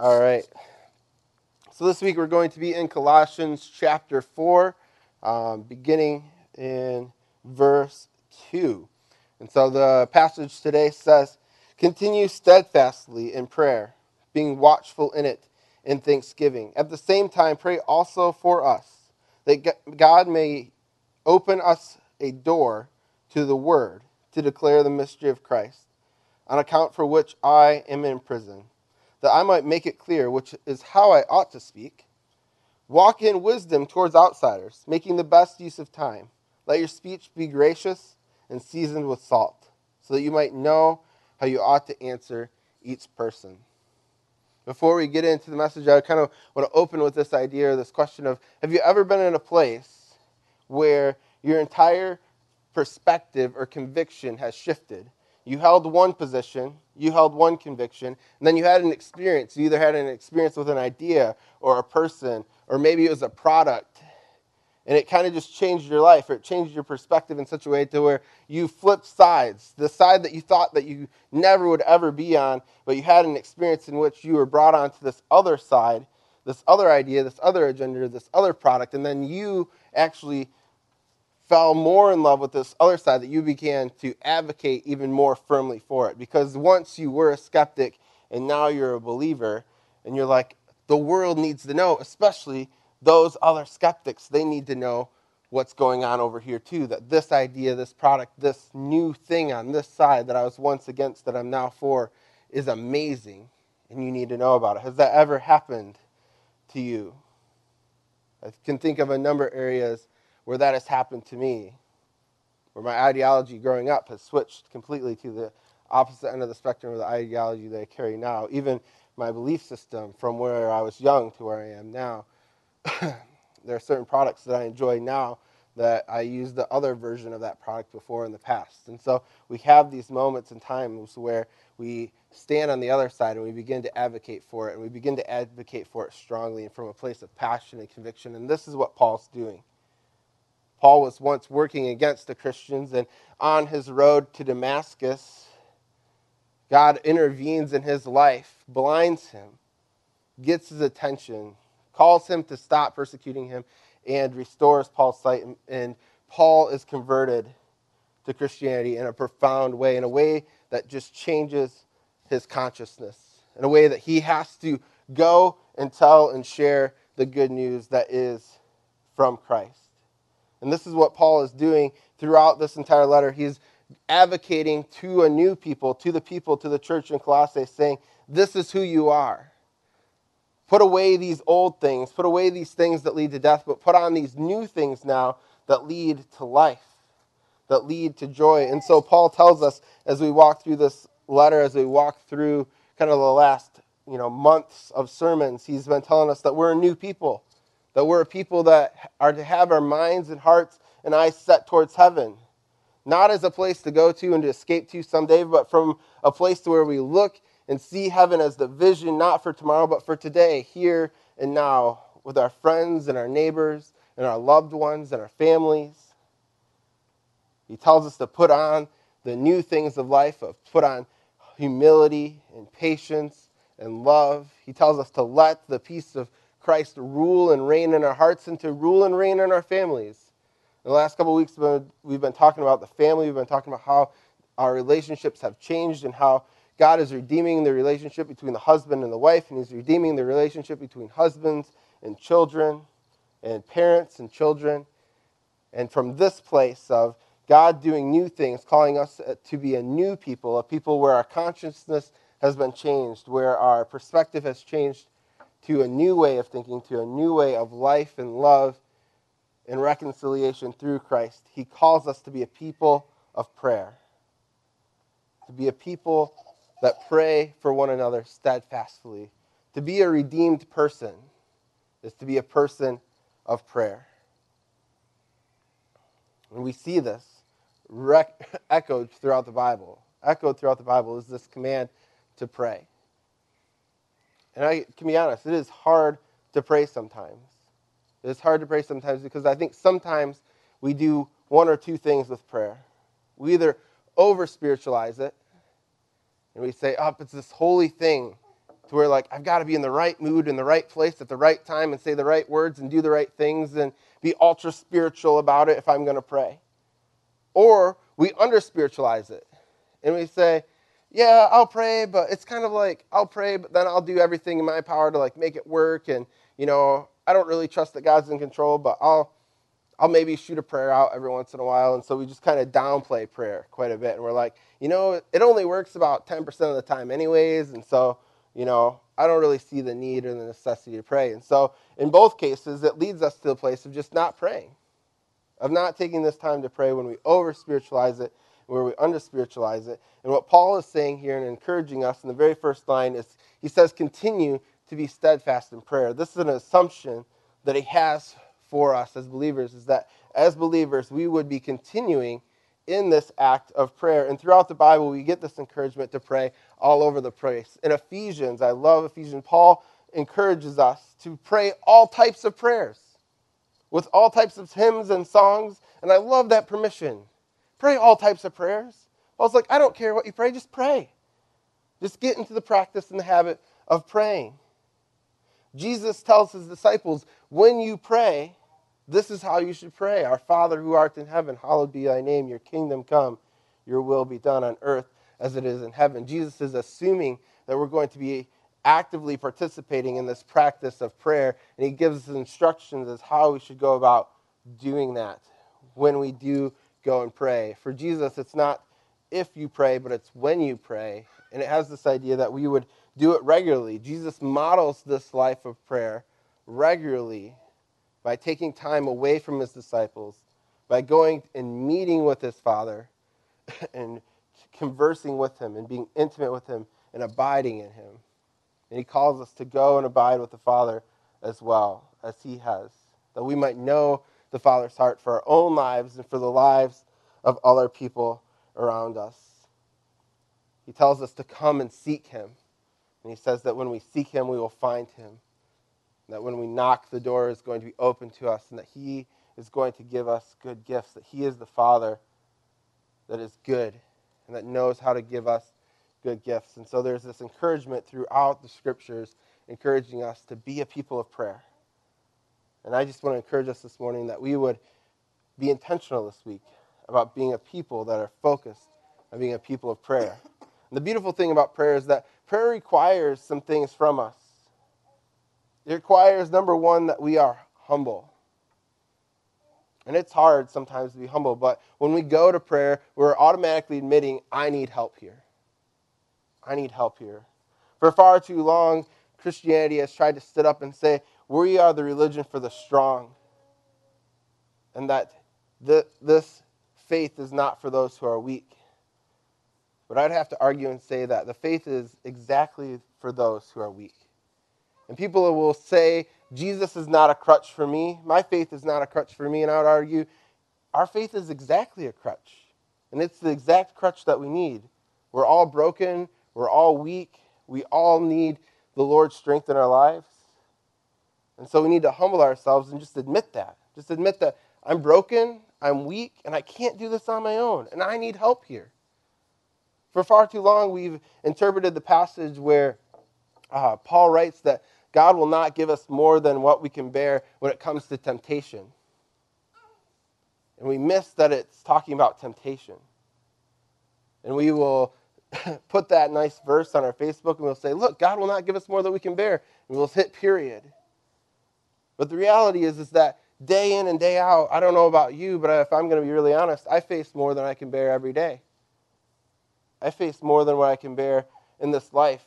All right. So this week we're going to be in Colossians chapter 4, um, beginning in verse 2. And so the passage today says, Continue steadfastly in prayer, being watchful in it in thanksgiving. At the same time, pray also for us, that God may open us a door to the word to declare the mystery of Christ, on account for which I am in prison that I might make it clear, which is how I ought to speak. Walk in wisdom towards outsiders, making the best use of time. Let your speech be gracious and seasoned with salt, so that you might know how you ought to answer each person. Before we get into the message, I kind of want to open with this idea or this question of Have you ever been in a place where your entire perspective or conviction has shifted? You held one position, you held one conviction, and then you had an experience. You either had an experience with an idea or a person, or maybe it was a product. And it kind of just changed your life, or it changed your perspective in such a way to where you flipped sides. The side that you thought that you never would ever be on, but you had an experience in which you were brought onto this other side, this other idea, this other agenda, this other product, and then you actually fell more in love with this other side that you began to advocate even more firmly for it. Because once you were a skeptic and now you're a believer, and you're like, the world needs to know, especially those other skeptics, they need to know what's going on over here too. That this idea, this product, this new thing on this side that I was once against that I'm now for is amazing, and you need to know about it. Has that ever happened to you? I can think of a number of areas where that has happened to me, where my ideology growing up has switched completely to the opposite end of the spectrum of the ideology that I carry now. Even my belief system from where I was young to where I am now. there are certain products that I enjoy now that I used the other version of that product before in the past. And so we have these moments and times where we stand on the other side and we begin to advocate for it, and we begin to advocate for it strongly and from a place of passion and conviction. And this is what Paul's doing. Paul was once working against the Christians, and on his road to Damascus, God intervenes in his life, blinds him, gets his attention, calls him to stop persecuting him, and restores Paul's sight. And Paul is converted to Christianity in a profound way, in a way that just changes his consciousness, in a way that he has to go and tell and share the good news that is from Christ. And this is what Paul is doing throughout this entire letter. He's advocating to a new people, to the people, to the church in Colossae, saying, This is who you are. Put away these old things, put away these things that lead to death, but put on these new things now that lead to life, that lead to joy. And so Paul tells us as we walk through this letter, as we walk through kind of the last you know, months of sermons, he's been telling us that we're a new people that we're a people that are to have our minds and hearts and eyes set towards heaven. Not as a place to go to and to escape to someday, but from a place to where we look and see heaven as the vision not for tomorrow, but for today, here and now, with our friends and our neighbors and our loved ones and our families. He tells us to put on the new things of life, of put on humility and patience and love. He tells us to let the peace of Christ to rule and reign in our hearts and to rule and reign in our families. In the last couple weeks, we've been talking about the family. We've been talking about how our relationships have changed and how God is redeeming the relationship between the husband and the wife, and He's redeeming the relationship between husbands and children, and parents and children. And from this place of God doing new things, calling us uh, to be a new people, a people where our consciousness has been changed, where our perspective has changed to a new way of thinking, to a new way of life and love and reconciliation through Christ. He calls us to be a people of prayer, to be a people that pray for one another steadfastly. To be a redeemed person is to be a person of prayer. And we see this rec- echoed throughout the Bible. Echoed throughout the Bible is this command to pray. And I can be honest, it is hard to pray sometimes. It is hard to pray sometimes because I think sometimes we do one or two things with prayer. We either over spiritualize it and we say, oh, it's this holy thing to where like I've got to be in the right mood in the right place at the right time and say the right words and do the right things and be ultra spiritual about it if I'm going to pray. Or we under spiritualize it and we say, yeah, I'll pray, but it's kind of like I'll pray, but then I'll do everything in my power to like make it work and you know, I don't really trust that God's in control, but I'll I'll maybe shoot a prayer out every once in a while. And so we just kind of downplay prayer quite a bit. And we're like, you know, it only works about 10% of the time, anyways. And so you know, I don't really see the need or the necessity to pray. And so, in both cases, it leads us to the place of just not praying, of not taking this time to pray when we over spiritualize it, where we under spiritualize it. And what Paul is saying here and encouraging us in the very first line is he says, continue to be steadfast in prayer. This is an assumption that he has for us as believers, is that as believers, we would be continuing in this act of prayer. And throughout the Bible, we get this encouragement to pray all over the place. In Ephesians, I love Ephesians, Paul encourages us to pray all types of prayers with all types of hymns and songs. And I love that permission. Pray all types of prayers. Paul's like, I don't care what you pray, just pray. Just get into the practice and the habit of praying. Jesus tells his disciples, when you pray, this is how you should pray Our Father who art in heaven, hallowed be thy name, your kingdom come, your will be done on earth as it is in heaven. Jesus is assuming that we're going to be actively participating in this practice of prayer, and he gives us instructions as how we should go about doing that when we do go and pray. For Jesus, it's not if you pray, but it's when you pray. And it has this idea that we would do it regularly. Jesus models this life of prayer regularly by taking time away from his disciples, by going and meeting with his Father and conversing with him and being intimate with him and abiding in him. And he calls us to go and abide with the Father as well as he has, that we might know the Father's heart for our own lives and for the lives of other people around us. He tells us to come and seek him. And he says that when we seek him, we will find him that when we knock, the door is going to be open to us, and that He is going to give us good gifts, that He is the Father that is good and that knows how to give us good gifts. And so there's this encouragement throughout the scriptures encouraging us to be a people of prayer. And I just want to encourage us this morning that we would be intentional this week about being a people that are focused on being a people of prayer. And the beautiful thing about prayer is that prayer requires some things from us. It requires, number one, that we are humble. And it's hard sometimes to be humble, but when we go to prayer, we're automatically admitting, I need help here. I need help here. For far too long, Christianity has tried to sit up and say, we are the religion for the strong. And that the, this faith is not for those who are weak. But I'd have to argue and say that the faith is exactly for those who are weak. And people will say, Jesus is not a crutch for me. My faith is not a crutch for me. And I would argue, our faith is exactly a crutch. And it's the exact crutch that we need. We're all broken. We're all weak. We all need the Lord's strength in our lives. And so we need to humble ourselves and just admit that. Just admit that I'm broken, I'm weak, and I can't do this on my own. And I need help here. For far too long, we've interpreted the passage where uh, Paul writes that God will not give us more than what we can bear when it comes to temptation. And we miss that it's talking about temptation. And we will put that nice verse on our Facebook and we'll say, Look, God will not give us more than we can bear. And we'll hit period. But the reality is, is that day in and day out, I don't know about you, but if I'm going to be really honest, I face more than I can bear every day. I face more than what I can bear in this life.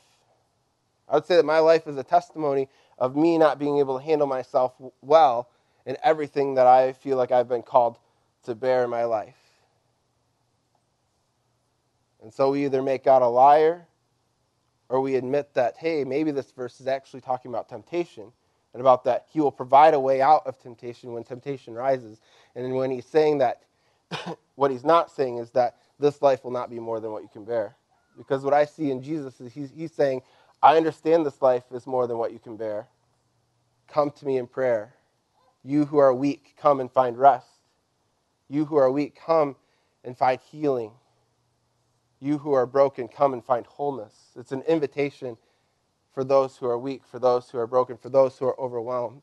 I would say that my life is a testimony of me not being able to handle myself well in everything that I feel like I've been called to bear in my life. And so we either make God a liar or we admit that, hey, maybe this verse is actually talking about temptation and about that he will provide a way out of temptation when temptation rises. And when he's saying that, what he's not saying is that this life will not be more than what you can bear. Because what I see in Jesus is he's, he's saying, I understand this life is more than what you can bear. Come to me in prayer. You who are weak, come and find rest. You who are weak, come and find healing. You who are broken, come and find wholeness. It's an invitation for those who are weak, for those who are broken, for those who are overwhelmed.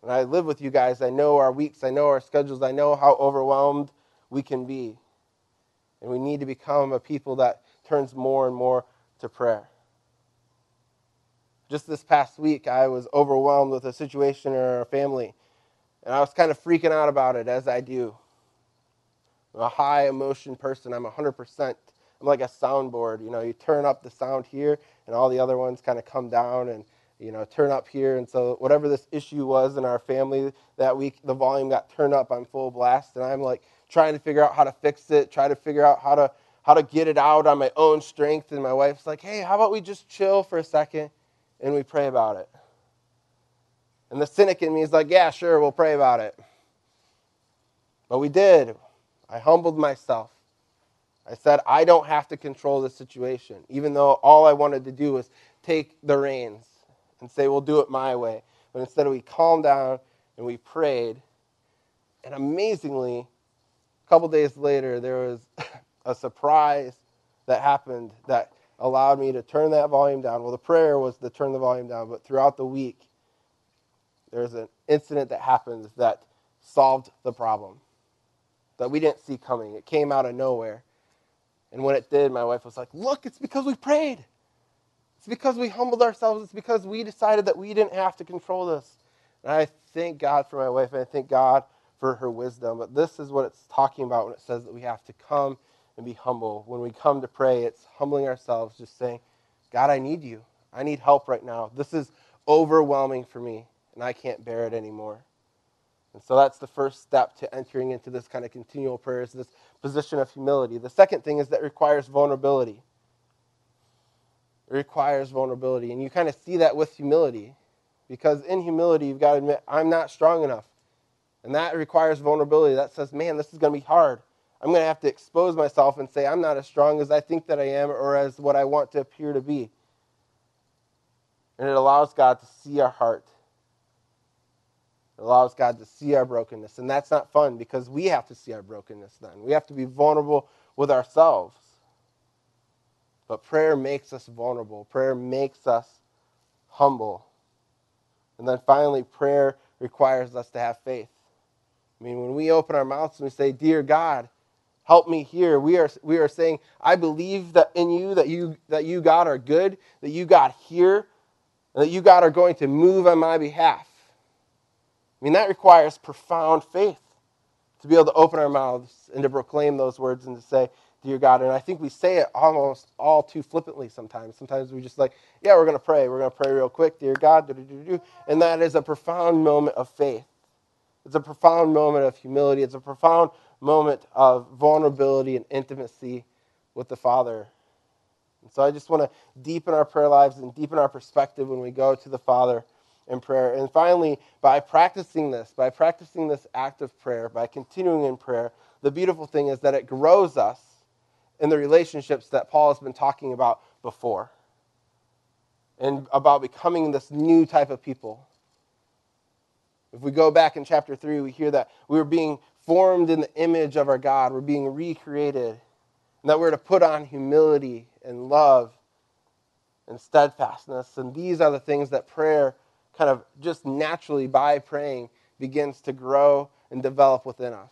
When I live with you guys, I know our weeks, I know our schedules, I know how overwhelmed we can be. And we need to become a people that turns more and more to prayer. Just this past week, I was overwhelmed with a situation in our family, and I was kind of freaking out about it, as I do. I'm a high emotion person. I'm 100%. Like a soundboard. You know, you turn up the sound here, and all the other ones kind of come down and, you know, turn up here. And so, whatever this issue was in our family that week, the volume got turned up on full blast. And I'm like trying to figure out how to fix it, try to figure out how to, how to get it out on my own strength. And my wife's like, hey, how about we just chill for a second and we pray about it? And the cynic in me is like, yeah, sure, we'll pray about it. But we did. I humbled myself. I said, I don't have to control the situation, even though all I wanted to do was take the reins and say, we'll do it my way. But instead, we calmed down and we prayed. And amazingly, a couple days later, there was a surprise that happened that allowed me to turn that volume down. Well, the prayer was to turn the volume down, but throughout the week, there was an incident that happened that solved the problem that we didn't see coming. It came out of nowhere. And when it did, my wife was like, Look, it's because we prayed. It's because we humbled ourselves. It's because we decided that we didn't have to control this. And I thank God for my wife, and I thank God for her wisdom. But this is what it's talking about when it says that we have to come and be humble. When we come to pray, it's humbling ourselves, just saying, God, I need you. I need help right now. This is overwhelming for me, and I can't bear it anymore. And so that's the first step to entering into this kind of continual prayer is this position of humility. The second thing is that requires vulnerability. It requires vulnerability. And you kind of see that with humility. Because in humility, you've got to admit, I'm not strong enough. And that requires vulnerability. That says, man, this is going to be hard. I'm going to have to expose myself and say, I'm not as strong as I think that I am or as what I want to appear to be. And it allows God to see our heart allows God to see our brokenness. And that's not fun because we have to see our brokenness then. We have to be vulnerable with ourselves. But prayer makes us vulnerable, prayer makes us humble. And then finally, prayer requires us to have faith. I mean, when we open our mouths and we say, Dear God, help me here, we are, we are saying, I believe that in you, that you, that you, God, are good, that you, God, hear, and that you, God, are going to move on my behalf. I mean, that requires profound faith to be able to open our mouths and to proclaim those words and to say, Dear God. And I think we say it almost all too flippantly sometimes. Sometimes we just like, yeah, we're going to pray. We're going to pray real quick, Dear God. And that is a profound moment of faith. It's a profound moment of humility. It's a profound moment of vulnerability and intimacy with the Father. And so I just want to deepen our prayer lives and deepen our perspective when we go to the Father in prayer. And finally, by practicing this, by practicing this act of prayer, by continuing in prayer, the beautiful thing is that it grows us in the relationships that Paul has been talking about before and about becoming this new type of people. If we go back in chapter 3, we hear that we are being formed in the image of our God, we're being recreated, and that we're to put on humility and love and steadfastness. And these are the things that prayer kind of just naturally by praying begins to grow and develop within us.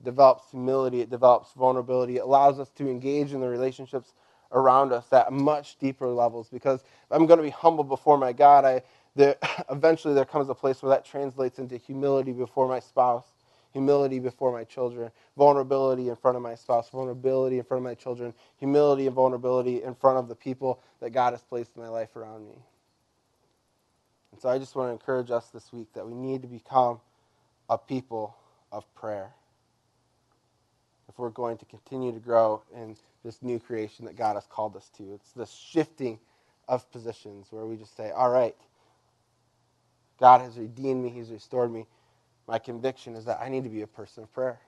It develops humility, it develops vulnerability, it allows us to engage in the relationships around us at much deeper levels because I'm going to be humble before my God. I, there, eventually, there comes a place where that translates into humility before my spouse, humility before my children, vulnerability in front of my spouse, vulnerability in front of my children, humility and vulnerability in front of the people that God has placed in my life around me. And so I just want to encourage us this week that we need to become a people of prayer if we're going to continue to grow in this new creation that God has called us to. It's this shifting of positions where we just say, all right, God has redeemed me, He's restored me. My conviction is that I need to be a person of prayer.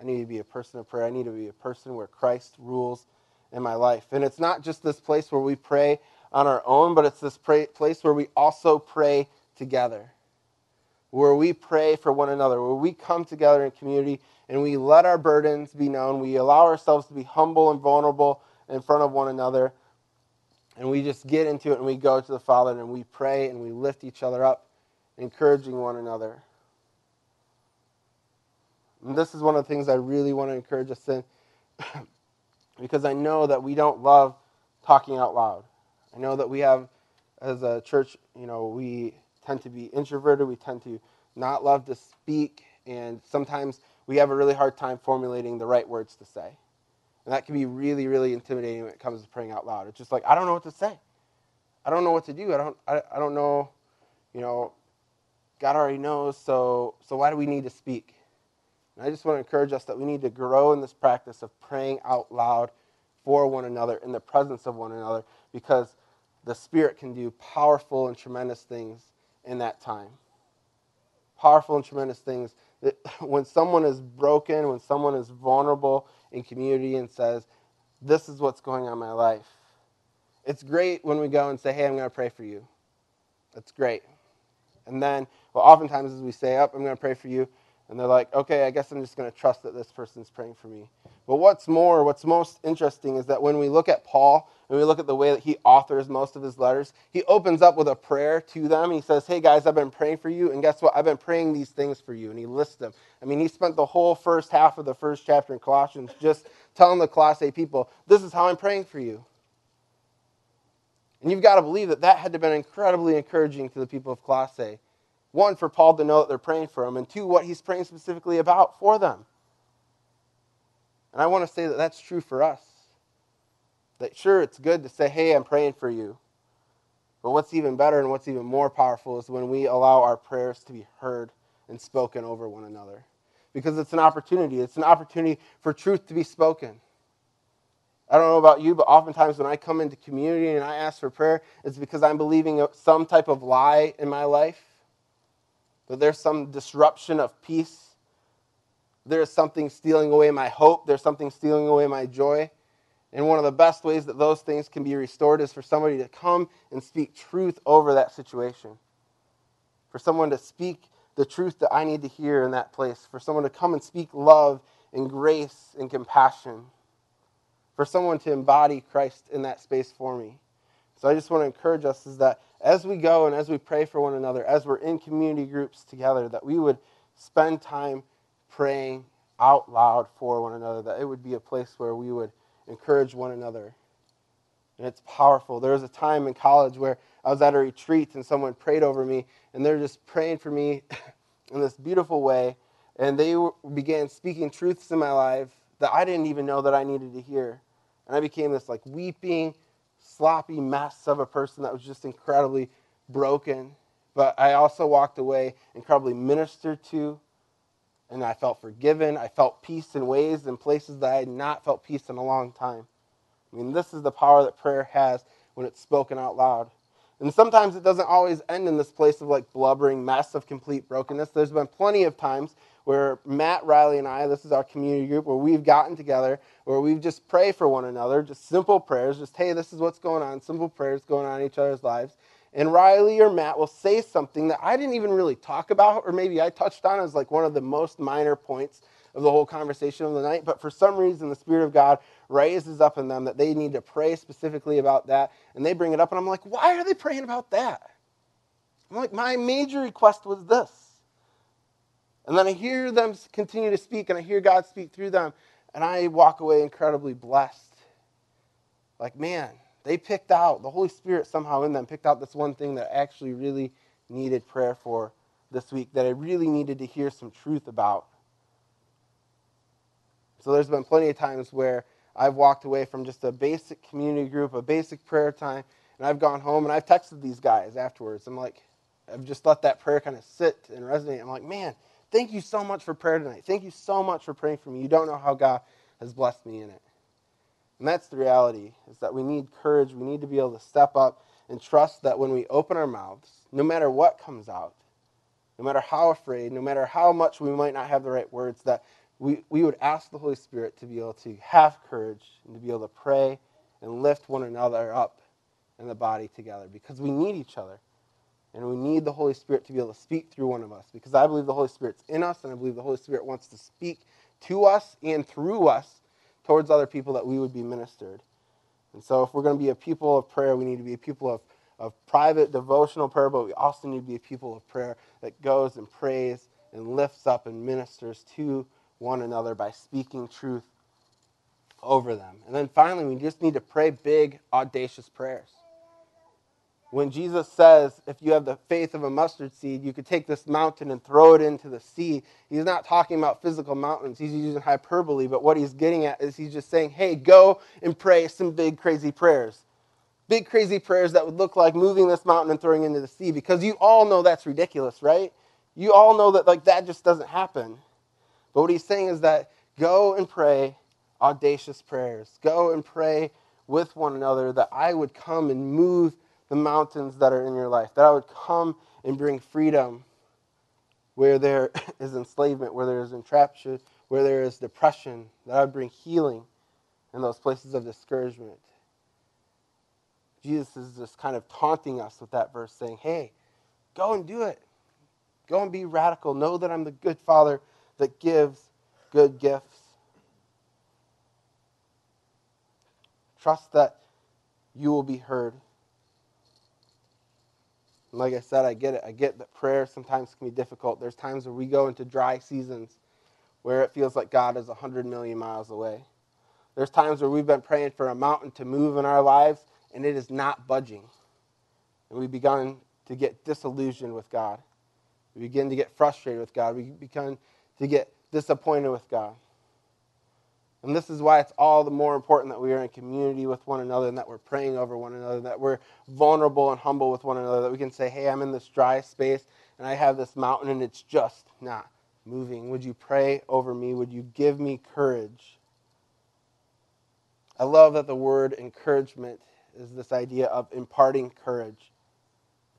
I need to be a person of prayer. I need to be a person where Christ rules in my life. And it's not just this place where we pray on our own, but it's this place where we also pray together, where we pray for one another, where we come together in community and we let our burdens be known. We allow ourselves to be humble and vulnerable in front of one another. and we just get into it and we go to the Father and we pray and we lift each other up, encouraging one another. And this is one of the things I really want to encourage us in because I know that we don't love talking out loud. I know that we have, as a church, you know, we tend to be introverted, we tend to not love to speak, and sometimes we have a really hard time formulating the right words to say. And that can be really, really intimidating when it comes to praying out loud. It's just like, I don't know what to say. I don't know what to do. I don't, I, I don't know, you know, God already knows, so, so why do we need to speak? And I just want to encourage us that we need to grow in this practice of praying out loud for one another in the presence of one another because the Spirit can do powerful and tremendous things in that time. Powerful and tremendous things. When someone is broken, when someone is vulnerable in community and says, This is what's going on in my life. It's great when we go and say, Hey, I'm going to pray for you. That's great. And then, well, oftentimes as we say, Up, oh, I'm going to pray for you, and they're like, okay, I guess I'm just going to trust that this person's praying for me. But what's more, what's most interesting is that when we look at Paul and we look at the way that he authors most of his letters, he opens up with a prayer to them. He says, Hey guys, I've been praying for you, and guess what? I've been praying these things for you. And he lists them. I mean, he spent the whole first half of the first chapter in Colossians just telling the Colossae people, This is how I'm praying for you. And you've got to believe that that had to have been incredibly encouraging to the people of Colossae. One, for Paul to know that they're praying for him, and two, what he's praying specifically about for them. And I want to say that that's true for us. That sure, it's good to say, hey, I'm praying for you. But what's even better and what's even more powerful is when we allow our prayers to be heard and spoken over one another. Because it's an opportunity. It's an opportunity for truth to be spoken. I don't know about you, but oftentimes when I come into community and I ask for prayer, it's because I'm believing some type of lie in my life that there's some disruption of peace. There's something stealing away my hope. There's something stealing away my joy. And one of the best ways that those things can be restored is for somebody to come and speak truth over that situation. For someone to speak the truth that I need to hear in that place. For someone to come and speak love and grace and compassion. For someone to embody Christ in that space for me. So I just want to encourage us is that as we go and as we pray for one another, as we're in community groups together, that we would spend time praying out loud for one another, that it would be a place where we would encourage one another. And it's powerful. There was a time in college where I was at a retreat and someone prayed over me, and they're just praying for me in this beautiful way. And they began speaking truths in my life that I didn't even know that I needed to hear. And I became this like weeping, sloppy mess of a person that was just incredibly broken. But I also walked away incredibly ministered to, and I felt forgiven. I felt peace in ways and places that I had not felt peace in a long time. I mean, this is the power that prayer has when it's spoken out loud. And sometimes it doesn't always end in this place of like blubbering mess of complete brokenness. There's been plenty of times where Matt, Riley, and I, this is our community group, where we've gotten together, where we've just prayed for one another, just simple prayers, just, hey, this is what's going on, simple prayers going on in each other's lives. And Riley or Matt will say something that I didn't even really talk about, or maybe I touched on as like one of the most minor points of the whole conversation of the night. But for some reason, the Spirit of God raises up in them that they need to pray specifically about that. And they bring it up, and I'm like, why are they praying about that? I'm like, my major request was this. And then I hear them continue to speak, and I hear God speak through them, and I walk away incredibly blessed. Like, man, they picked out, the Holy Spirit somehow in them picked out this one thing that I actually really needed prayer for this week, that I really needed to hear some truth about. So there's been plenty of times where I've walked away from just a basic community group, a basic prayer time, and I've gone home and I've texted these guys afterwards. I'm like, I've just let that prayer kind of sit and resonate. I'm like, man, Thank you so much for prayer tonight. Thank you so much for praying for me. You don't know how God has blessed me in it. And that's the reality, is that we need courage. We need to be able to step up and trust that when we open our mouths, no matter what comes out, no matter how afraid, no matter how much we might not have the right words, that we, we would ask the Holy Spirit to be able to have courage and to be able to pray and lift one another up in the body together because we need each other. And we need the Holy Spirit to be able to speak through one of us because I believe the Holy Spirit's in us, and I believe the Holy Spirit wants to speak to us and through us towards other people that we would be ministered. And so, if we're going to be a people of prayer, we need to be a people of, of private devotional prayer, but we also need to be a people of prayer that goes and prays and lifts up and ministers to one another by speaking truth over them. And then finally, we just need to pray big, audacious prayers. When Jesus says, if you have the faith of a mustard seed, you could take this mountain and throw it into the sea, he's not talking about physical mountains. He's using hyperbole, but what he's getting at is he's just saying, hey, go and pray some big, crazy prayers. Big, crazy prayers that would look like moving this mountain and throwing into the sea, because you all know that's ridiculous, right? You all know that like that just doesn't happen. But what he's saying is that go and pray audacious prayers. Go and pray with one another that I would come and move the mountains that are in your life, that I would come and bring freedom where there is enslavement, where there is entrapment, where there is depression, that I would bring healing in those places of discouragement. Jesus is just kind of taunting us with that verse, saying, Hey, go and do it. Go and be radical. Know that I'm the good Father that gives good gifts. Trust that you will be heard. And like I said, I get it. I get that prayer sometimes can be difficult. There's times where we go into dry seasons where it feels like God is 100 million miles away. There's times where we've been praying for a mountain to move in our lives and it is not budging. And we've begun to get disillusioned with God. We begin to get frustrated with God. We begin to get disappointed with God. And this is why it's all the more important that we are in community with one another and that we're praying over one another, that we're vulnerable and humble with one another, that we can say, hey, I'm in this dry space and I have this mountain and it's just not moving. Would you pray over me? Would you give me courage? I love that the word encouragement is this idea of imparting courage.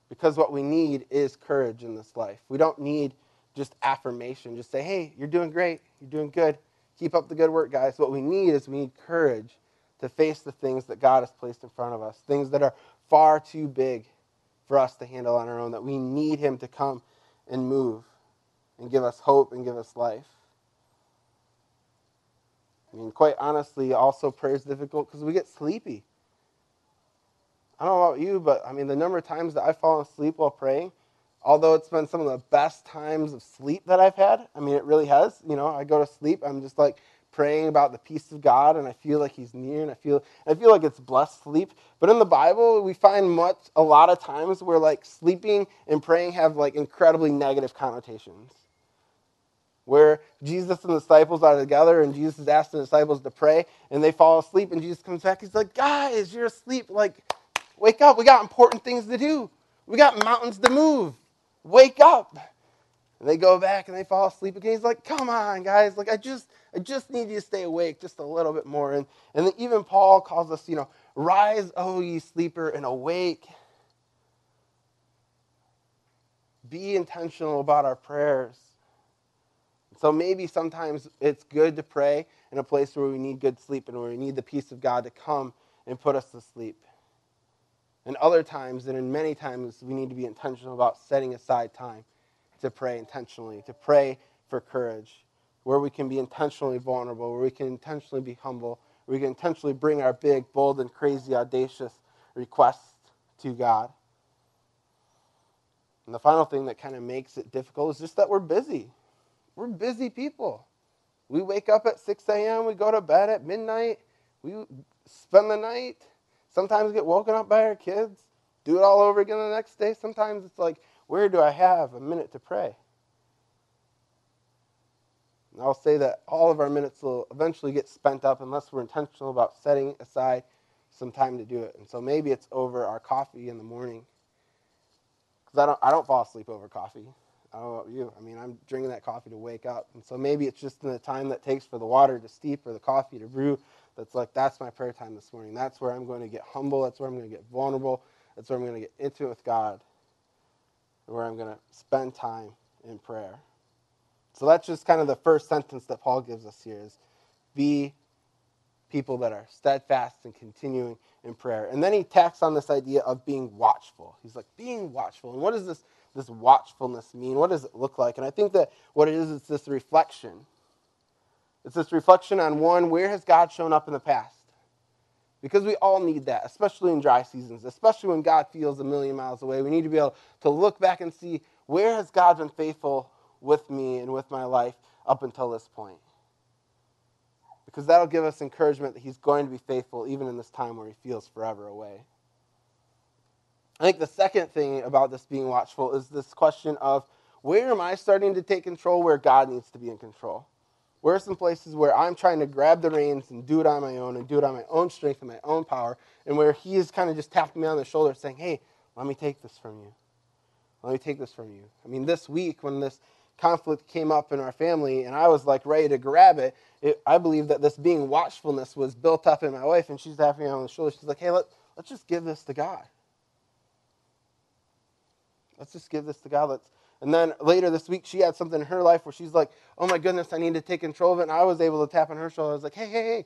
Because what we need is courage in this life. We don't need just affirmation. Just say, hey, you're doing great. You're doing good. Keep up the good work, guys. What we need is we need courage to face the things that God has placed in front of us, things that are far too big for us to handle on our own, that we need Him to come and move and give us hope and give us life. I mean, quite honestly, also prayer is difficult because we get sleepy. I don't know about you, but I mean, the number of times that I've fallen asleep while praying, although it's been some of the best times of sleep that I've had. I mean, it really has. You know, I go to sleep, I'm just like praying about the peace of God, and I feel like He's near, and I feel I feel like it's blessed sleep. But in the Bible, we find much a lot of times where like sleeping and praying have like incredibly negative connotations. Where Jesus and the disciples are together, and Jesus is asking the disciples to pray, and they fall asleep, and Jesus comes back. He's like, "Guys, you're asleep. Like, wake up. We got important things to do. We got mountains to move." Wake up. And they go back and they fall asleep again. He's like, come on, guys. Like, I just, I just need you to stay awake just a little bit more. And, and even Paul calls us, you know, rise, O ye sleeper, and awake. Be intentional about our prayers. So maybe sometimes it's good to pray in a place where we need good sleep and where we need the peace of God to come and put us to sleep. And other times, and in many times, we need to be intentional about setting aside time to pray intentionally, to pray for courage, where we can be intentionally vulnerable, where we can intentionally be humble, where we can intentionally bring our big, bold, and crazy, audacious requests to God. And the final thing that kind of makes it difficult is just that we're busy. We're busy people. We wake up at 6 a.m., we go to bed at midnight, we spend the night Sometimes get woken up by our kids, do it all over again the next day. Sometimes it's like, where do I have a minute to pray? And I'll say that all of our minutes will eventually get spent up unless we're intentional about setting aside some time to do it. And so maybe it's over our coffee in the morning. Because I don't, I don't fall asleep over coffee. I don't know about you. I mean, I'm drinking that coffee to wake up. And so maybe it's just in the time that takes for the water to steep or the coffee to brew that's like, that's my prayer time this morning. That's where I'm going to get humble. That's where I'm going to get vulnerable. That's where I'm going to get intimate with God. Where I'm going to spend time in prayer. So that's just kind of the first sentence that Paul gives us here is be people that are steadfast and continuing in prayer. And then he tacks on this idea of being watchful. He's like, being watchful. And what does this, this watchfulness mean? What does it look like? And I think that what it is, it's this reflection it's this reflection on one, where has God shown up in the past? Because we all need that, especially in dry seasons, especially when God feels a million miles away. We need to be able to look back and see where has God been faithful with me and with my life up until this point. Because that'll give us encouragement that He's going to be faithful even in this time where He feels forever away. I think the second thing about this being watchful is this question of where am I starting to take control where God needs to be in control? Where are some places where I'm trying to grab the reins and do it on my own and do it on my own strength and my own power, and where He is kind of just tapping me on the shoulder saying, hey, let me take this from you. Let me take this from you. I mean, this week when this conflict came up in our family and I was like ready to grab it, it I believe that this being watchfulness was built up in my wife, and she's tapping me on the shoulder. She's like, hey, let, let's just give this to God. Let's just give this to God. Let's and then later this week, she had something in her life where she's like, oh my goodness, I need to take control of it. And I was able to tap on her shoulder. I was like, hey, hey, hey,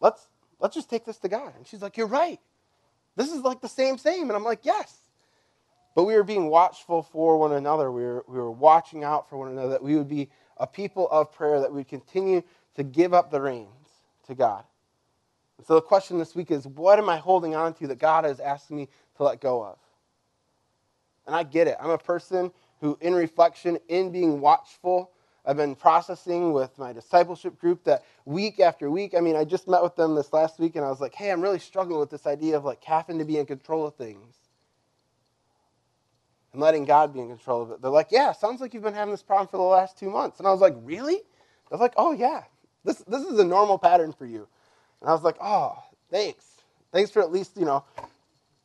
let's, let's just take this to God. And she's like, you're right. This is like the same, same. And I'm like, yes. But we were being watchful for one another. We were, we were watching out for one another, that we would be a people of prayer, that we would continue to give up the reins to God. And so the question this week is what am I holding on to that God is asking me to let go of? And I get it. I'm a person who, in reflection, in being watchful, I've been processing with my discipleship group that week after week. I mean, I just met with them this last week and I was like, hey, I'm really struggling with this idea of like having to be in control of things and letting God be in control of it. They're like, yeah, sounds like you've been having this problem for the last two months. And I was like, really? I was like, oh, yeah, this, this is a normal pattern for you. And I was like, oh, thanks. Thanks for at least, you know,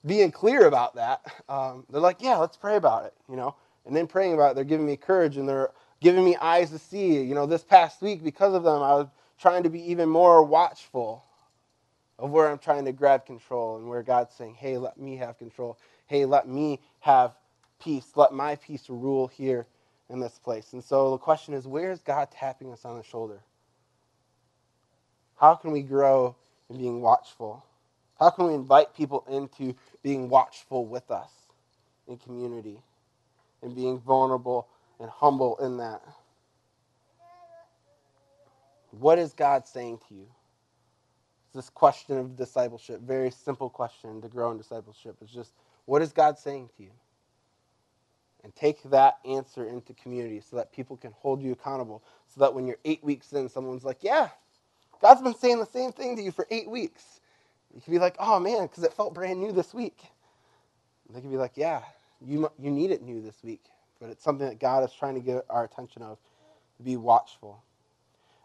being clear about that, um, they're like, yeah, let's pray about it, you know. And then praying about it, they're giving me courage and they're giving me eyes to see. You know, this past week, because of them, I was trying to be even more watchful of where I'm trying to grab control and where God's saying, hey, let me have control. Hey, let me have peace. Let my peace rule here in this place. And so the question is, where is God tapping us on the shoulder? How can we grow in being watchful? How can we invite people into being watchful with us in community and being vulnerable and humble in that? What is God saying to you? It's this question of discipleship, very simple question to grow in discipleship. It's just, what is God saying to you? And take that answer into community so that people can hold you accountable. So that when you're eight weeks in, someone's like, yeah, God's been saying the same thing to you for eight weeks. You could be like, oh man, because it felt brand new this week. And they could be like, yeah, you, you need it new this week. But it's something that God is trying to get our attention of, to be watchful.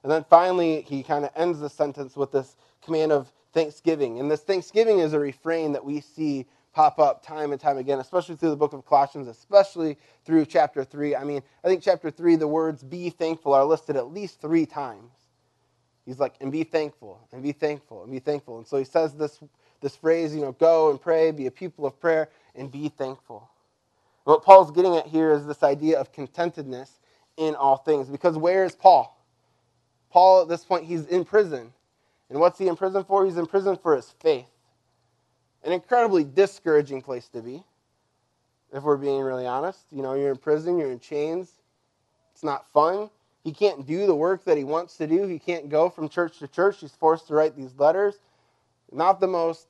And then finally, he kind of ends the sentence with this command of thanksgiving. And this thanksgiving is a refrain that we see pop up time and time again, especially through the book of Colossians, especially through chapter 3. I mean, I think chapter 3, the words be thankful are listed at least three times. He's like, and be thankful, and be thankful, and be thankful. And so he says this, this phrase, you know, go and pray, be a people of prayer, and be thankful. what Paul's getting at here is this idea of contentedness in all things. Because where is Paul? Paul, at this point, he's in prison. And what's he in prison for? He's in prison for his faith. An incredibly discouraging place to be, if we're being really honest. You know, you're in prison, you're in chains. It's not fun. He can't do the work that he wants to do. He can't go from church to church. He's forced to write these letters. Not the most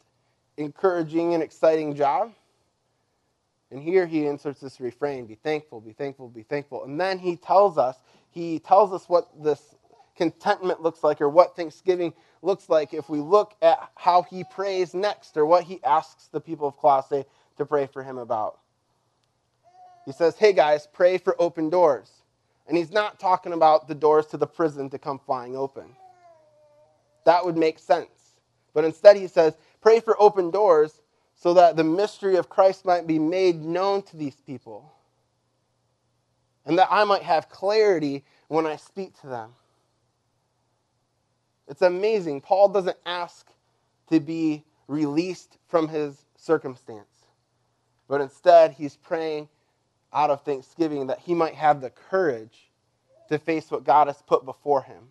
encouraging and exciting job. And here he inserts this refrain be thankful, be thankful, be thankful. And then he tells us, he tells us what this contentment looks like or what thanksgiving looks like if we look at how he prays next or what he asks the people of Colossae to pray for him about. He says, Hey guys, pray for open doors. And he's not talking about the doors to the prison to come flying open. That would make sense. But instead, he says, pray for open doors so that the mystery of Christ might be made known to these people. And that I might have clarity when I speak to them. It's amazing. Paul doesn't ask to be released from his circumstance, but instead, he's praying out of thanksgiving that he might have the courage to face what God has put before him.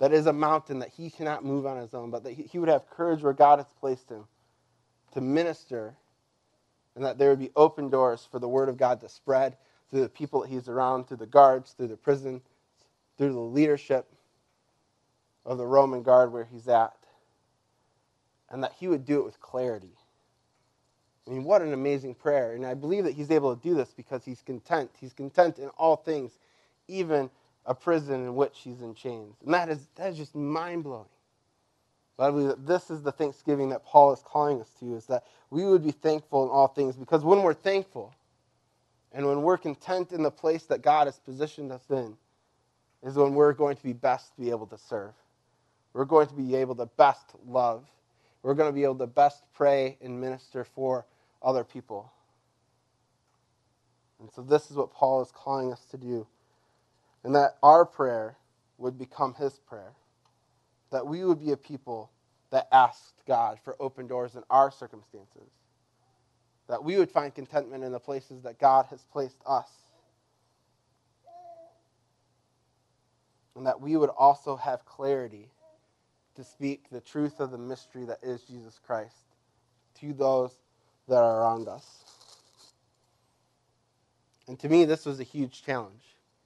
That is a mountain that he cannot move on his own, but that he would have courage where God has placed him to minister, and that there would be open doors for the word of God to spread through the people that he's around, through the guards, through the prison, through the leadership of the Roman guard where he's at. and that he would do it with clarity. I mean, what an amazing prayer. And I believe that he's able to do this because he's content. He's content in all things, even a prison in which he's in chains. And that is, that is just mind blowing. But I believe that this is the thanksgiving that Paul is calling us to, is that we would be thankful in all things. Because when we're thankful and when we're content in the place that God has positioned us in, is when we're going to be best to be able to serve. We're going to be able to best love. We're going to be able to best pray and minister for other people. And so, this is what Paul is calling us to do. And that our prayer would become his prayer. That we would be a people that asked God for open doors in our circumstances. That we would find contentment in the places that God has placed us. And that we would also have clarity to speak the truth of the mystery that is Jesus Christ to those that are around us. And to me, this was a huge challenge.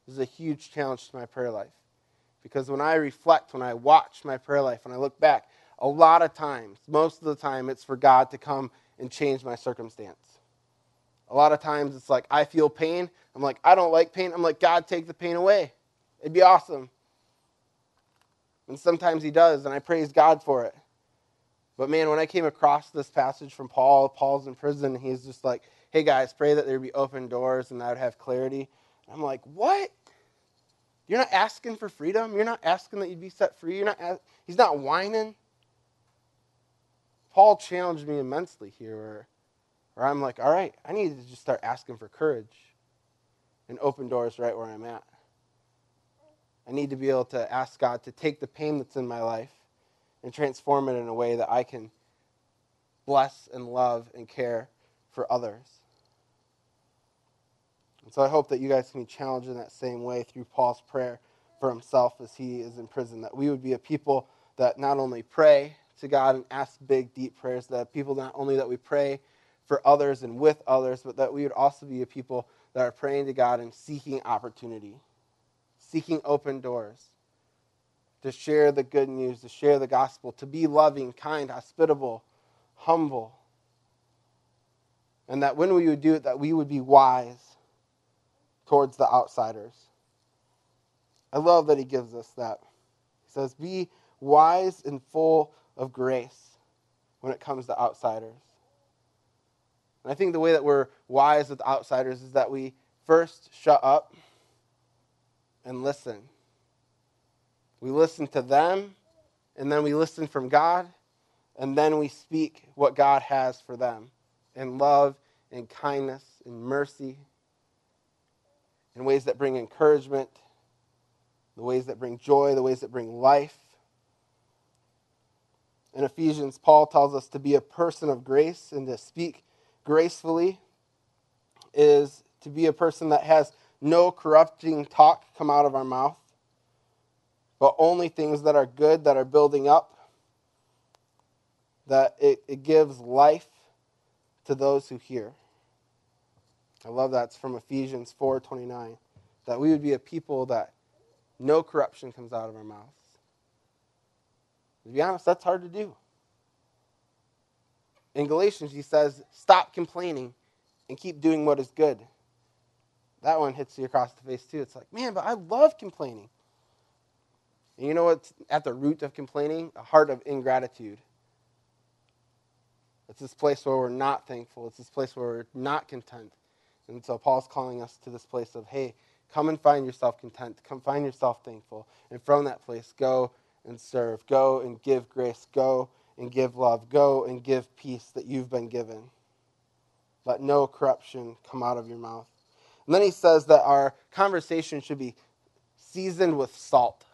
This is a huge challenge to my prayer life. Because when I reflect, when I watch my prayer life, when I look back, a lot of times, most of the time, it's for God to come and change my circumstance. A lot of times, it's like I feel pain. I'm like, I don't like pain. I'm like, God, take the pain away. It'd be awesome. And sometimes He does, and I praise God for it. But man, when I came across this passage from Paul, Paul's in prison, and he's just like, hey guys, pray that there would be open doors and I would have clarity. And I'm like, what? You're not asking for freedom? You're not asking that you'd be set free? You're not ask- he's not whining? Paul challenged me immensely here where, where I'm like, all right, I need to just start asking for courage and open doors right where I'm at. I need to be able to ask God to take the pain that's in my life and transform it in a way that I can bless and love and care for others. And so I hope that you guys can be challenged in that same way through Paul's prayer for himself as he is in prison, that we would be a people that not only pray to God and ask big, deep prayers, that people not only that we pray for others and with others, but that we would also be a people that are praying to God and seeking opportunity, seeking open doors to share the good news, to share the gospel, to be loving, kind, hospitable, humble. And that when we would do it, that we would be wise towards the outsiders. I love that he gives us that. He says, Be wise and full of grace when it comes to outsiders. And I think the way that we're wise with outsiders is that we first shut up and listen. We listen to them, and then we listen from God, and then we speak what God has for them in love and kindness and mercy, in ways that bring encouragement, the ways that bring joy, the ways that bring life. In Ephesians, Paul tells us to be a person of grace and to speak gracefully is to be a person that has no corrupting talk come out of our mouth but only things that are good, that are building up, that it, it gives life to those who hear. I love that. It's from Ephesians 4:29. That we would be a people that no corruption comes out of our mouths. To be honest, that's hard to do. In Galatians, he says, stop complaining and keep doing what is good. That one hits you across the face, too. It's like, man, but I love complaining. And you know what's at the root of complaining? A heart of ingratitude. It's this place where we're not thankful. It's this place where we're not content. And so Paul's calling us to this place of, hey, come and find yourself content. Come find yourself thankful. And from that place, go and serve. Go and give grace. Go and give love. Go and give peace that you've been given. Let no corruption come out of your mouth. And then he says that our conversation should be seasoned with salt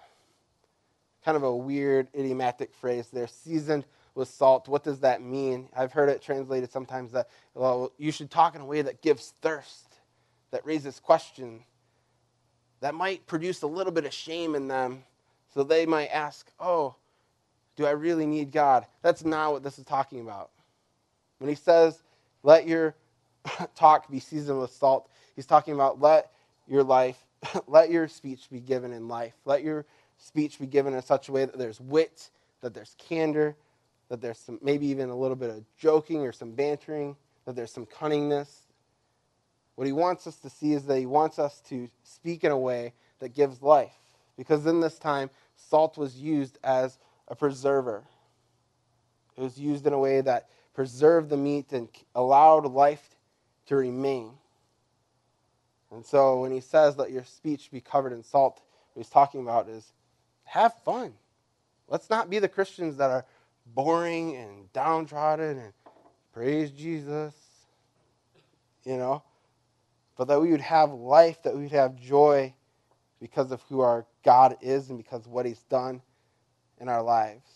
kind of a weird idiomatic phrase there seasoned with salt. What does that mean? I've heard it translated sometimes that, well, you should talk in a way that gives thirst, that raises question, that might produce a little bit of shame in them. So they might ask, oh, do I really need God? That's not what this is talking about. When he says, let your talk be seasoned with salt, he's talking about let your life, let your speech be given in life. Let your speech be given in such a way that there's wit, that there's candor, that there's some, maybe even a little bit of joking or some bantering, that there's some cunningness. What he wants us to see is that he wants us to speak in a way that gives life. Because in this time, salt was used as a preserver. It was used in a way that preserved the meat and allowed life to remain. And so when he says, let your speech be covered in salt, what he's talking about is have fun. Let's not be the Christians that are boring and downtrodden and praise Jesus, you know, but that we would have life, that we would have joy because of who our God is and because of what he's done in our lives.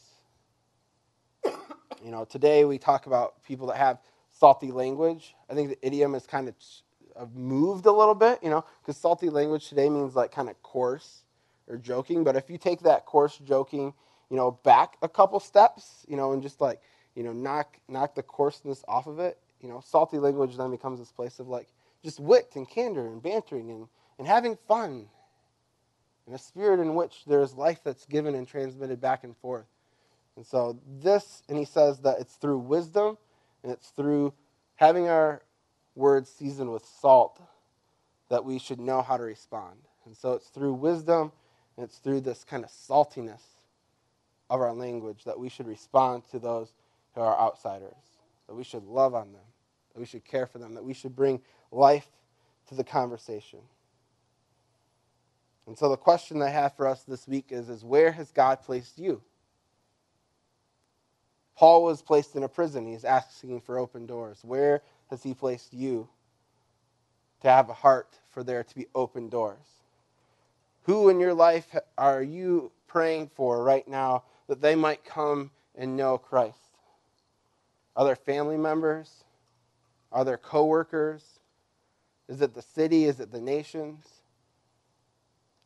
You know, today we talk about people that have salty language. I think the idiom is kind of moved a little bit, you know, because salty language today means like kind of coarse or joking. But if you take that coarse joking, you know, back a couple steps, you know, and just like, you know, knock knock the coarseness off of it, you know, salty language then becomes this place of like just wit and candor and bantering and, and having fun. And a spirit in which there is life that's given and transmitted back and forth. And so this, and he says that it's through wisdom and it's through having our words seasoned with salt that we should know how to respond. And so it's through wisdom it's through this kind of saltiness of our language that we should respond to those who are outsiders, that we should love on them, that we should care for them, that we should bring life to the conversation. And so the question I have for us this week is, is where has God placed you? Paul was placed in a prison. He's asking for open doors. Where has he placed you to have a heart for there to be open doors? Who in your life are you praying for right now that they might come and know Christ? Are there family members? Are there coworkers? Is it the city? Is it the nations?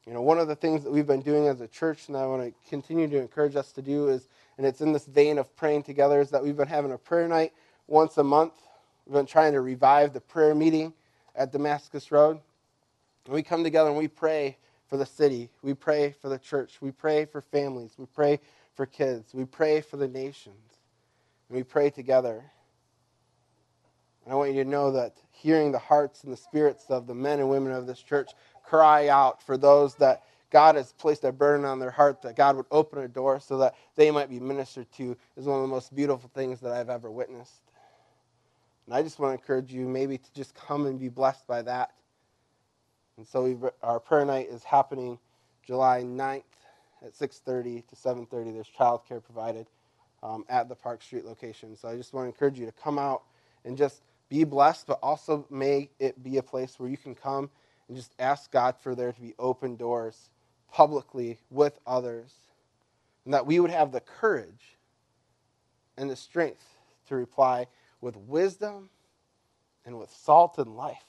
You know, one of the things that we've been doing as a church, and I want to continue to encourage us to do, is, and it's in this vein of praying together, is that we've been having a prayer night once a month. We've been trying to revive the prayer meeting at Damascus Road. And we come together and we pray for the city. We pray for the church. We pray for families. We pray for kids. We pray for the nations. And we pray together. And I want you to know that hearing the hearts and the spirits of the men and women of this church cry out for those that God has placed a burden on their heart, that God would open a door so that they might be ministered to, is one of the most beautiful things that I've ever witnessed. And I just want to encourage you maybe to just come and be blessed by that. And so our prayer night is happening July 9th at 6.30 to 7.30. There's childcare provided um, at the Park Street location. So I just want to encourage you to come out and just be blessed, but also may it be a place where you can come and just ask God for there to be open doors publicly with others, and that we would have the courage and the strength to reply with wisdom and with salt and life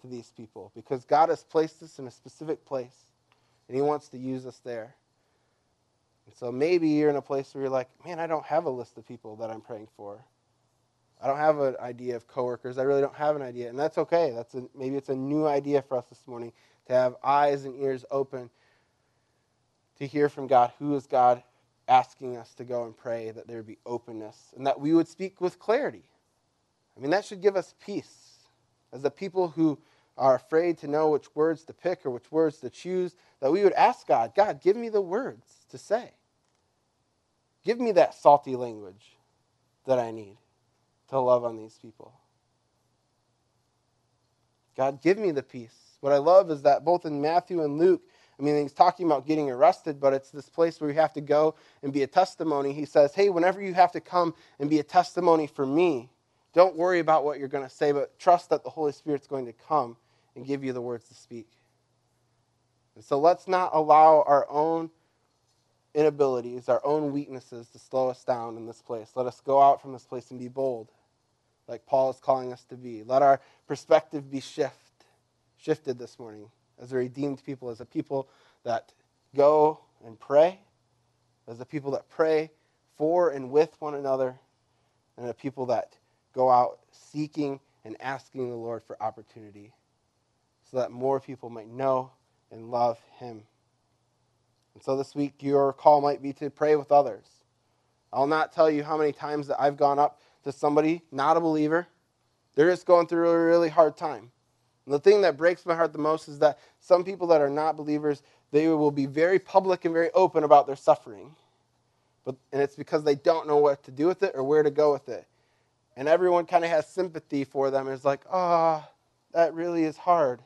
to these people because God has placed us in a specific place and He wants to use us there. And so maybe you're in a place where you're like, man, I don't have a list of people that I'm praying for. I don't have an idea of coworkers. I really don't have an idea, and that's okay. That's a, maybe it's a new idea for us this morning to have eyes and ears open to hear from God. Who is God asking us to go and pray that there be openness and that we would speak with clarity? I mean, that should give us peace as the people who are afraid to know which words to pick or which words to choose. That we would ask God, God, give me the words to say. Give me that salty language that I need to love on these people. God, give me the peace. What I love is that both in Matthew and Luke, I mean, he's talking about getting arrested, but it's this place where you have to go and be a testimony. He says, hey, whenever you have to come and be a testimony for me, don't worry about what you're going to say, but trust that the Holy Spirit's going to come and give you the words to speak. And so let's not allow our own inabilities, our own weaknesses to slow us down in this place. Let us go out from this place and be bold like Paul is calling us to be. Let our perspective be shift, shifted this morning as a redeemed people, as a people that go and pray, as a people that pray for and with one another, and a people that go out seeking and asking the Lord for opportunity so that more people might know and love Him. And so this week, your call might be to pray with others. I'll not tell you how many times that I've gone up to somebody, not a believer. They're just going through a really hard time. And the thing that breaks my heart the most is that some people that are not believers, they will be very public and very open about their suffering. But, and it's because they don't know what to do with it or where to go with it. And everyone kind of has sympathy for them. It's like, ah, oh, that really is hard.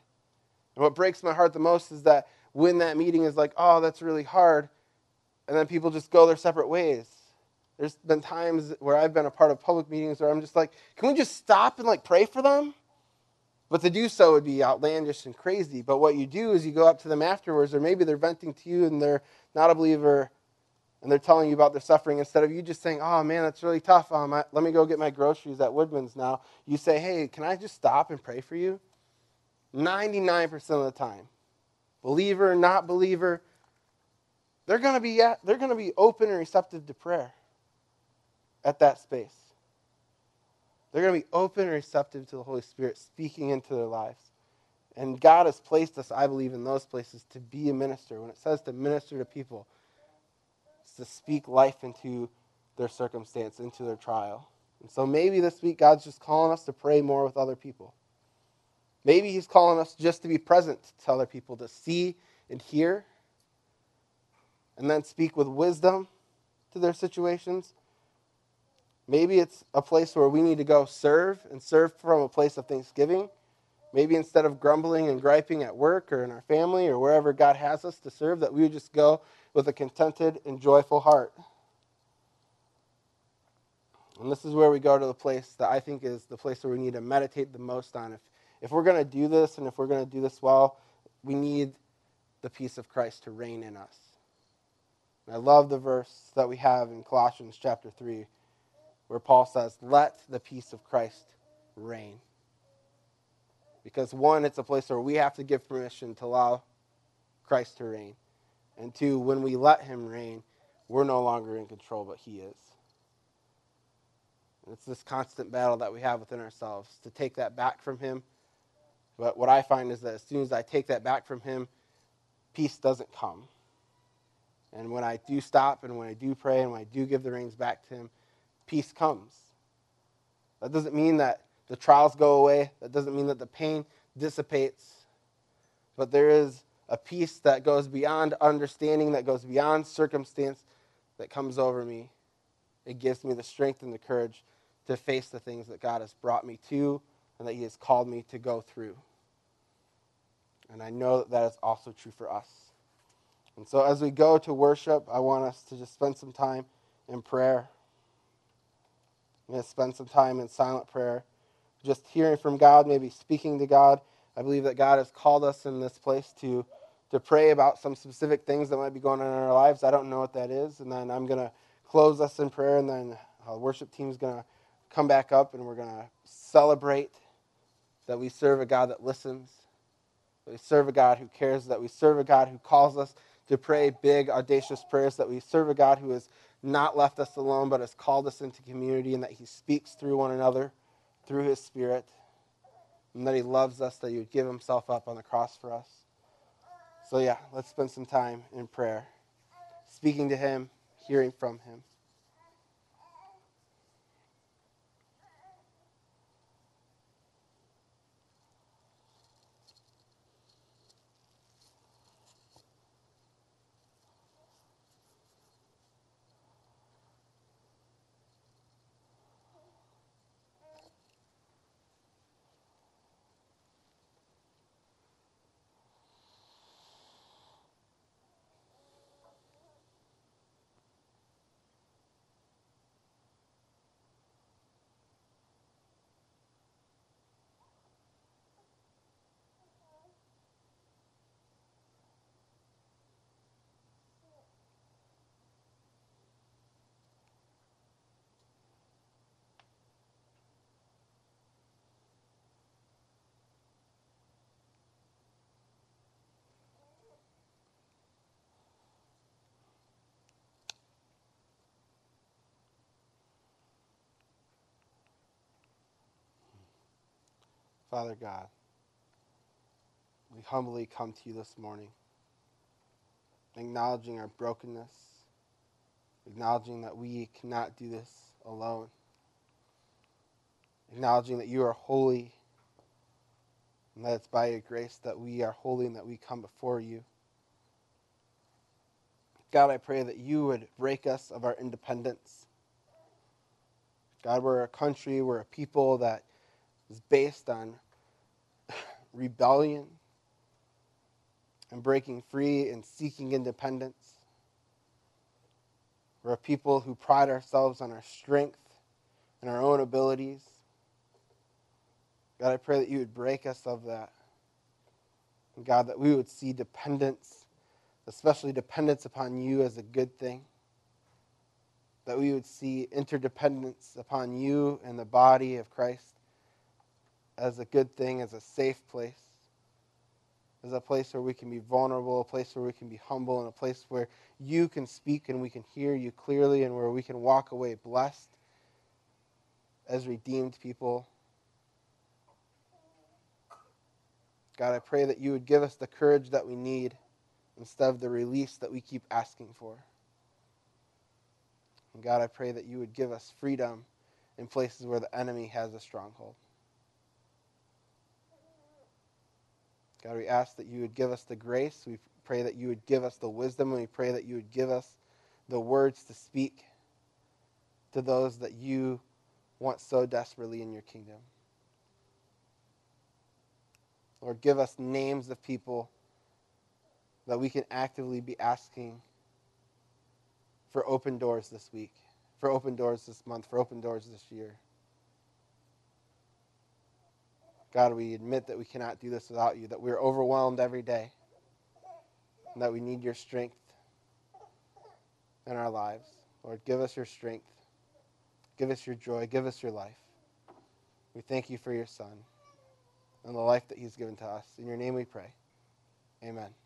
And what breaks my heart the most is that when that meeting is like, oh, that's really hard, and then people just go their separate ways. There's been times where I've been a part of public meetings where I'm just like, can we just stop and like pray for them? But to do so would be outlandish and crazy. But what you do is you go up to them afterwards, or maybe they're venting to you and they're not a believer and they're telling you about their suffering. Instead of you just saying, oh man, that's really tough. Um, I, let me go get my groceries at Woodman's now. You say, hey, can I just stop and pray for you? 99% of the time, believer, not believer, they're going to be they're going to be open and receptive to prayer at that space. They're going to be open and receptive to the Holy Spirit speaking into their lives. And God has placed us, I believe, in those places to be a minister. When it says to minister to people, it's to speak life into their circumstance, into their trial. And so maybe this week God's just calling us to pray more with other people. Maybe He's calling us just to be present to other people, to see and hear, and then speak with wisdom to their situations Maybe it's a place where we need to go serve and serve from a place of thanksgiving. Maybe instead of grumbling and griping at work or in our family or wherever God has us to serve, that we would just go with a contented and joyful heart. And this is where we go to the place that I think is the place where we need to meditate the most on. If, if we're going to do this and if we're going to do this well, we need the peace of Christ to reign in us. And I love the verse that we have in Colossians chapter 3 where Paul says, Let the peace of Christ reign. Because one, it's a place where we have to give permission to allow Christ to reign. And two, when we let him reign, we're no longer in control, but he is. And it's this constant battle that we have within ourselves to take that back from him. But what I find is that as soon as I take that back from him, peace doesn't come. And when I do stop and when I do pray and when I do give the reins back to him, peace comes. That doesn't mean that the trials go away, that doesn't mean that the pain dissipates, but there is a peace that goes beyond understanding, that goes beyond circumstance, that comes over me. It gives me the strength and the courage to face the things that God has brought me to and that He has called me to go through. And I know that that is also true for us. And so as we go to worship, I want us to just spend some time in prayer. I'm going to spend some time in silent prayer, just hearing from God, maybe speaking to God. I believe that God has called us in this place to, to pray about some specific things that might be going on in our lives. I don't know what that is. And then I'm going to close us in prayer, and then the worship team is going to come back up, and we're going to celebrate that we serve a God that listens, that we serve a God who cares, that we serve a God who calls us to pray big, audacious prayers, that we serve a God who has not left us alone, but has called us into community, and that He speaks through one another, through His Spirit, and that He loves us, that He would give Himself up on the cross for us. So, yeah, let's spend some time in prayer, speaking to Him, hearing from Him. Father God, we humbly come to you this morning, acknowledging our brokenness, acknowledging that we cannot do this alone, acknowledging that you are holy and that it's by your grace that we are holy and that we come before you. God, I pray that you would break us of our independence. God, we're a country, we're a people that is based on rebellion and breaking free and seeking independence. We're a people who pride ourselves on our strength and our own abilities. God, I pray that you would break us of that. And God, that we would see dependence, especially dependence upon you, as a good thing. That we would see interdependence upon you and the body of Christ as a good thing, as a safe place, as a place where we can be vulnerable, a place where we can be humble, and a place where you can speak and we can hear you clearly, and where we can walk away blessed as redeemed people. God, I pray that you would give us the courage that we need instead of the release that we keep asking for. And God, I pray that you would give us freedom in places where the enemy has a stronghold. God, we ask that you would give us the grace. We pray that you would give us the wisdom. And we pray that you would give us the words to speak to those that you want so desperately in your kingdom. Lord, give us names of people that we can actively be asking for open doors this week, for open doors this month, for open doors this year. God, we admit that we cannot do this without you, that we're overwhelmed every day, and that we need your strength in our lives. Lord, give us your strength. Give us your joy. Give us your life. We thank you for your Son and the life that he's given to us. In your name we pray. Amen.